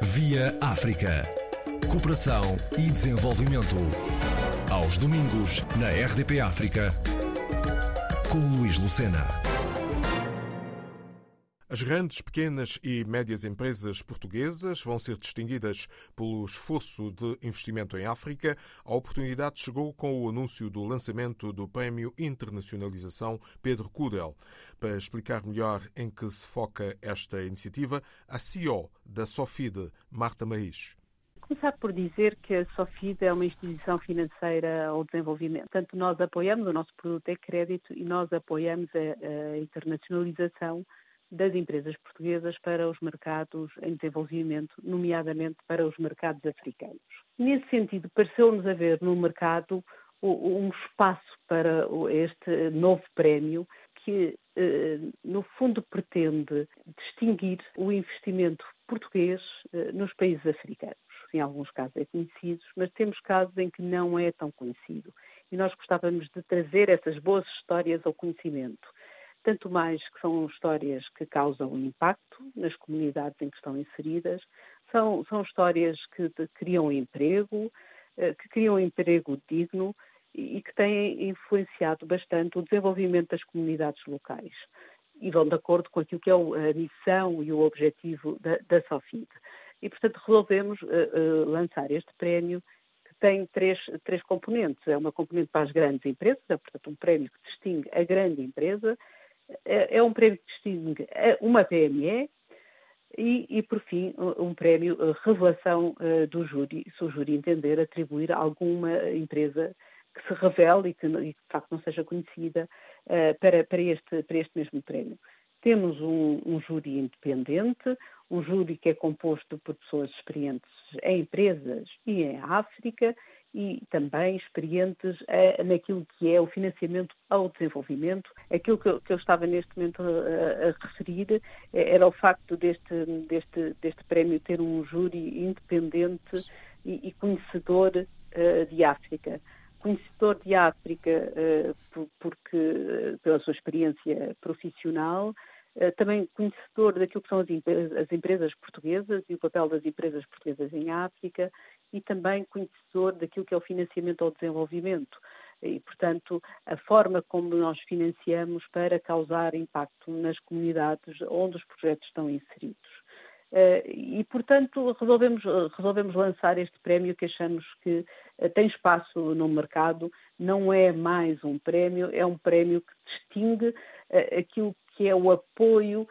Via África. Cooperação e desenvolvimento. Aos domingos, na RDP África, com Luís Lucena. As grandes, pequenas e médias empresas portuguesas vão ser distinguidas pelo esforço de investimento em África. A oportunidade chegou com o anúncio do lançamento do Prémio Internacionalização Pedro Cudel. Para explicar melhor em que se foca esta iniciativa, a CEO da Sofide, Marta Maís. Começar por dizer que a Sofide é uma instituição financeira ao desenvolvimento. Portanto, nós apoiamos, o nosso produto é crédito e nós apoiamos a, a internacionalização das empresas portuguesas para os mercados em desenvolvimento, nomeadamente para os mercados africanos. Nesse sentido, pareceu-nos haver no mercado um espaço para este novo prémio que, eh, no fundo, pretende distinguir o investimento português eh, nos países africanos. Em alguns casos é conhecido, mas temos casos em que não é tão conhecido. E nós gostávamos de trazer essas boas histórias ao conhecimento tanto mais que são histórias que causam impacto nas comunidades em que estão inseridas, são, são histórias que criam emprego, eh, que criam emprego digno e que têm influenciado bastante o desenvolvimento das comunidades locais e vão de acordo com aquilo que é a missão e o objetivo da, da SOFID. E, portanto, resolvemos uh, uh, lançar este prémio que tem três, três componentes. É uma componente para as grandes empresas, é, portanto, um prémio que distingue a grande empresa, é, é um prémio que distingue uma PME e, e por fim, um prémio revelação eh, do júri, se o júri entender atribuir a alguma empresa que se revele e que, e de facto não seja conhecida uh, para, para, este, para este mesmo prémio. Temos um, um, júri independente, um júri que é composto por pessoas experientes em empresas e em África e também experientes eh, naquilo que é o financiamento ao desenvolvimento. Aquilo que eu, que eu estava neste momento a, a, referir eh, era o facto deste, deste, deste prémio ter um júri independente e, e conhecedor de África. Conhecedor de África porque, pela sua experiência profissional, eh, também conhecedor daquilo que são as empresas portuguesas e o papel das empresas portuguesas em África e também conhecedor daquilo que é o financiamento ao desenvolvimento e, portanto, a forma como nós financiamos para causar impacto nas comunidades onde os projetos estão inseridos. Eh, e, portanto, resolvemos, resolvemos lançar este prémio que achamos que eh, tem espaço no mercado, não é mais um prémio, é um prémio que distingue aquilo que é o apoio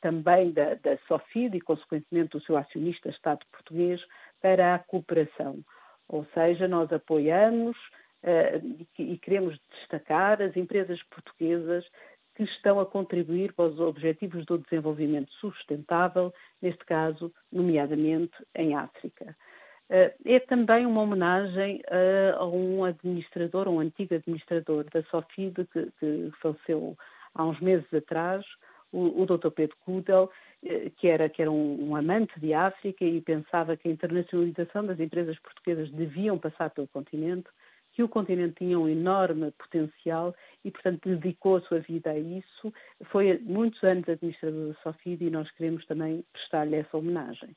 também da, da SOFID e, consequentemente, do seu acionista Estado português para a cooperação. Ou seja, nós apoiamos uh, e, queremos destacar as empresas portuguesas que estão a contribuir para os objetivos do desenvolvimento sustentável, neste caso, nomeadamente em África. Eh, é também uma homenagem a um administrador, um antigo administrador da SOFID, que, que faleceu há uns meses atrás, o, o Dr. Pedro Kudel, eh, que era, que era um, um, amante de África e pensava que a internacionalização das empresas portuguesas deviam passar pelo continente, que o continente tinha um enorme potencial e, portanto, dedicou a sua vida a isso. Foi muitos anos administrador da Sofid e nós queremos também prestar-lhe essa homenagem.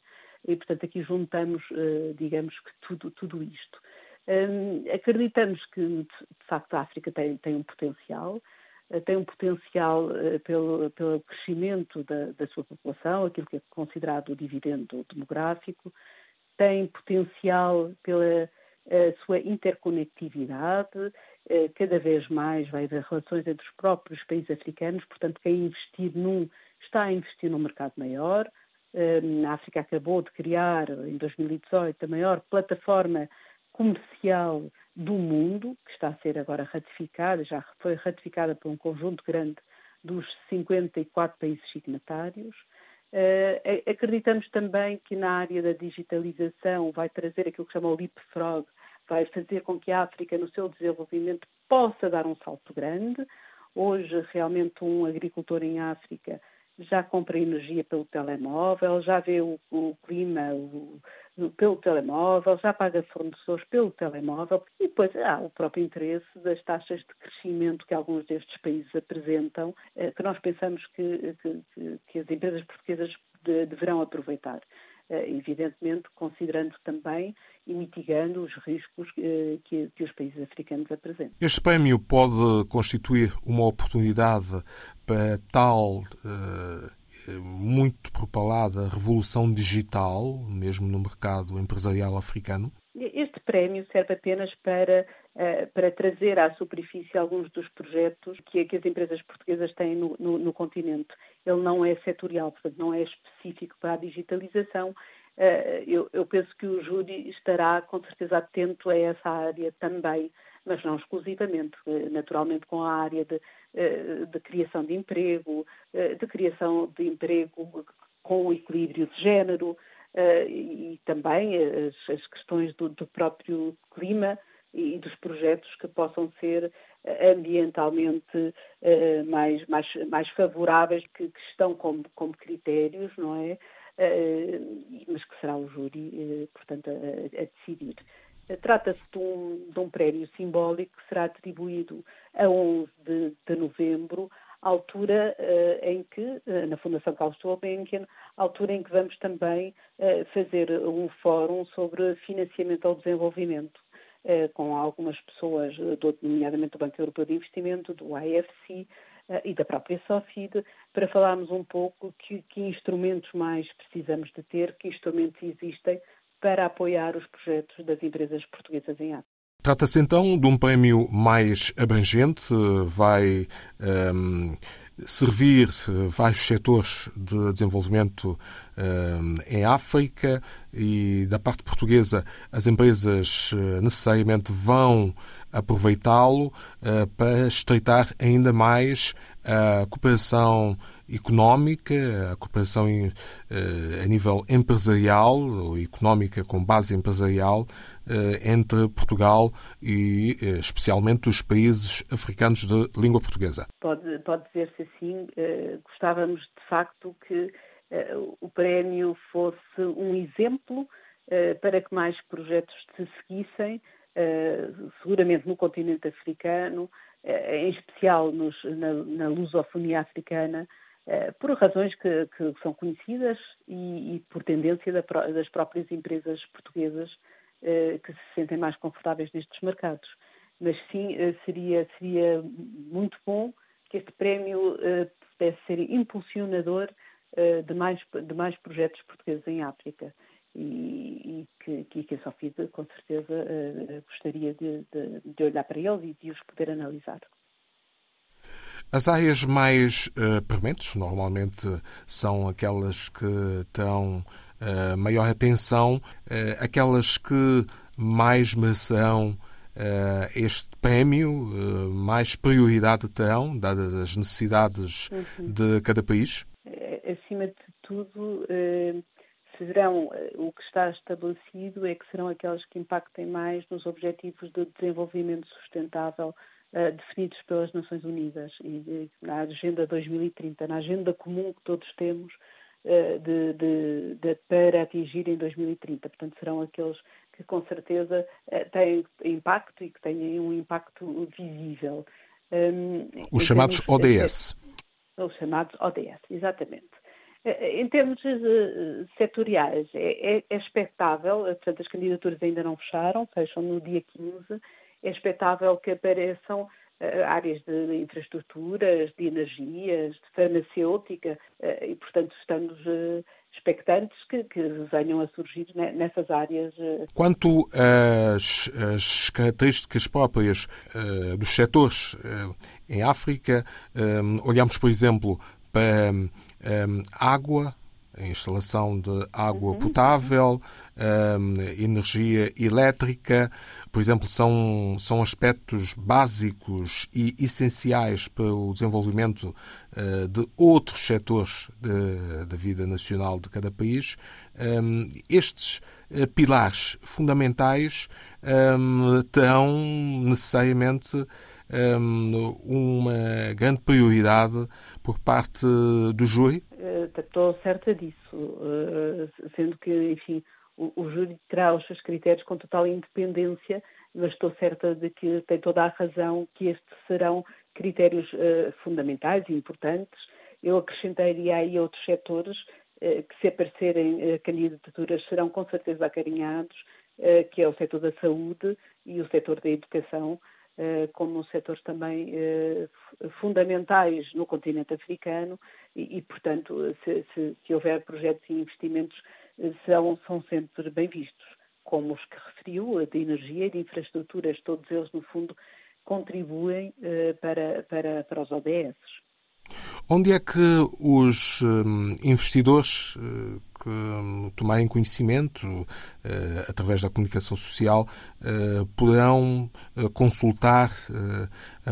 E, portanto, aqui juntamos, eh, digamos que tudo, tudo isto. Hum, acreditamos que, de facto, a África tem, tem um potencial, tem um potencial eh, pelo, pelo crescimento da, da, sua população, aquilo que é considerado o dividendo demográfico, tem potencial pela eh, sua interconectividade, cada vez mais vai haver relações entre os próprios países africanos, portanto, quem investir num está a investir num mercado maior. A África acabou de criar, em 2018, a maior plataforma comercial do mundo, que está a ser agora ratificada, já foi ratificada por um conjunto grande dos 54 países signatários. Uh, acreditamos também que na área da digitalização vai trazer aquilo que chama o leapfrog, vai fazer com que a África, no seu desenvolvimento, possa dar um salto grande. Hoje, realmente, um agricultor em África já compra energia pelo telemóvel, já vê o, o clima o, pelo telemóvel, já paga fornecedores pelo telemóvel e depois há o próprio interesse das taxas de crescimento que alguns destes países apresentam, eh, que nós pensamos que, que, que as empresas portuguesas de, deverão aproveitar. evidentemente considerando também e mitigando os riscos que, que os países africanos apresentam. Este prémio pode constituir uma oportunidade para tal muito propalada revolução digital, mesmo no mercado empresarial africano? Este prémio serve apenas para, uh, para trazer à superfície alguns dos projetos que, que as empresas portuguesas têm no, no, no, continente. Ele não é setorial, portanto, não é específico para a digitalização. Uh, eu, eu penso que o júri estará, com certeza, atento a essa área também, mas não exclusivamente, eh, naturalmente com a área de, de criação de emprego, de criação de emprego com o equilíbrio de género, e também as, questões do, do, próprio clima e dos projetos que possam ser eh, ambientalmente mais, mais, mais favoráveis, que, que estão como, como critérios, não é? Mas que será o júri, portanto, a, a decidir. Trata-se de um, de um prémio simbólico que será atribuído a 11 de, de novembro altura uh, em que, uh, na Fundação Carlos Gulbenkian, altura em que vamos também uh, fazer um fórum sobre financiamento ao desenvolvimento, com algumas pessoas, do, nomeadamente do Banco Europeu de Investimento, do IFC e da própria SOFID, para falarmos um pouco que, que instrumentos mais precisamos de ter, que instrumentos existem para apoiar os projetos das empresas portuguesas em África. Trata-se então de um prémio mais abrangente, vai um, ehm, servir vários setores de desenvolvimento um, ehm, em África e da parte portuguesa as empresas eh, necessariamente vão aproveitá-lo uh, para estreitar ainda mais a cooperação económica, a cooperação em, uh, a nível empresarial ou económica com base empresarial eh, entre Portugal e eh, especialmente os países africanos de língua portuguesa? Pode, pode dizer-se assim. Eh, gostávamos de facto que o prémio fosse um exemplo para que mais projetos se seguissem, seguramente no continente africano, em especial nos, na, na lusofonia africana, por razões que, que, são conhecidas e, e por tendência das próprias empresas portuguesas eh, que se sentem mais confortáveis nestes mercados. Mas sim, eh, seria, seria muito bom que este prémio eh, pudesse ser impulsionador de mais, de mais projetos portugueses em África e, e que, que a Sofia, com certeza, gostaria de, de, de, olhar para eles e de os poder analisar. As áreas mais uh, prementes normalmente são aquelas que estão uh, maior atenção, uh, aquelas que mais merecerão uh, este prémio, mais prioridade terão, dadas as necessidades uhum. de cada país? Acima de tudo, serão, o que está estabelecido é que serão aquelas que impactem mais nos objetivos de desenvolvimento sustentável definidos pelas Nações Unidas e na Agenda 2030, na agenda comum que todos temos eh, de, de, de, para atingir em 2030. Portanto, serão aqueles que com certeza eh, têm impacto e que têm um impacto visível. Um, os chamados ODS. Os chamados ODS, exatamente. Eh, em termos setoriais, é, é, é expectável, portanto, as candidaturas ainda não fecharam, fecham no dia 15, é expectável que apareçam eh, áreas de infraestruturas, de energias, de farmacêutica eh, e, portanto, estamos eh, expectantes que, que, venham a surgir nessas áreas. Quanto às, às características próprias uh, dos setores uh, em África, um, olhamos, por exemplo, para um, água, a instalação de água uhum. potável, um, energia elétrica, por exemplo, são, são aspectos básicos e essenciais para o desenvolvimento uh, de outros setores da vida nacional de cada país. Um, estes uh, pilares fundamentais um, terão necessariamente um, uma grande prioridade por parte do júri? Eh, estou certa disso, sendo que, enfim, o, o júri terá os seus critérios com total independência, mas estou certa de que tem toda a razão que estes serão critérios uh, fundamentais e importantes. Eu acrescentaria aí outros setores que se aparecerem candidaturas serão com certeza acarinhados, que é o setor da saúde e o setor da educação, como setores também fundamentais no continente africano e, e portanto, se, se, se, houver projetos e investimentos, são, são sempre bem vistos, como os que referiu, de energia e de infraestruturas, todos eles, no fundo, contribuem para, para, para os ODS. Onde é que os hum, investidores eh, que hum, tomarem conhecimento eh, através da comunicação social eh, poderão consultar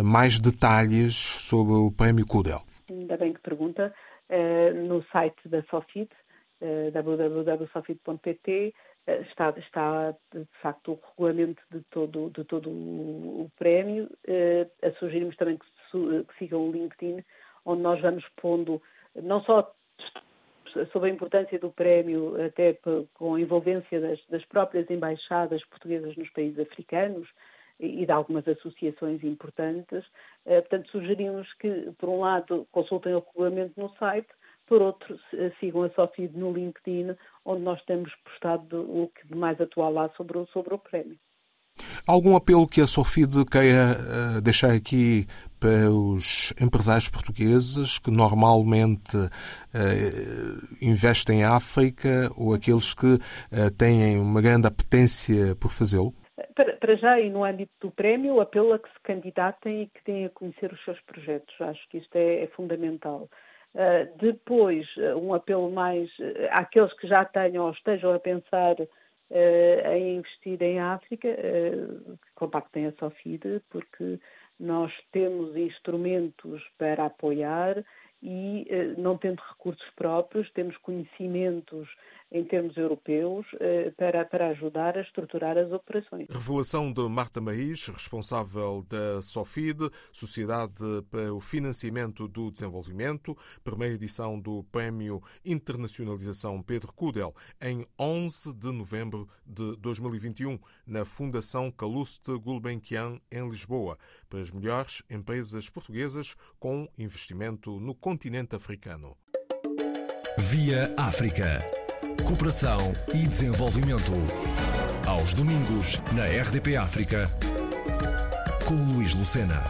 mais detalhes sobre o Prémio CUDEL? Ainda bem que pergunta. No site da Sofid, www.sofid.pt, está, está de facto o regulamento de todo, de todo o, prémio. A sugerimos também que, que sigam o LinkedIn, onde nós vamos pondo não só sobre a importância do prémio, até com a envolvência das, das próprias embaixadas portuguesas nos países africanos e de algumas associações importantes. Eh, portanto, sugerimos que, por um lado, consultem o regulamento no site, por outro, sigam a Sofid no LinkedIn, onde nós temos postado o que de mais atual lá sobre o, sobre o prémio. Algum apelo que a Sofid queira uh, deixar aqui para os empresários portugueses que normalmente uh, investem em África ou aqueles que têm uma grande apetência por fazê-lo? Para, para, já, e no âmbito do prémio, apelo a que se candidatem e que deem a conhecer os seus projetos. Acho que isto é, é fundamental. Uh, depois, um apelo mais àqueles que já tenham ou estejam a pensar a investir em África, que contactem a Sofide, porque nós temos instrumentos para apoiar e, eh, não tendo recursos próprios, temos conhecimentos em termos europeus eh, para, para ajudar a estruturar as operações. Revelação de Marta Maís, responsável da SOFID, Sociedade para o Financiamento do Desenvolvimento, primeira edição do Prémio Internacionalização Pedro Cudel, em 11 de novembro de 2021, na Fundação Calouste Gulbenkian, em Lisboa, para as melhores empresas portuguesas com investimento no continente africano. Via África. Cooperação e desenvolvimento. Aos domingos, na RDP África, com Luís Lucena.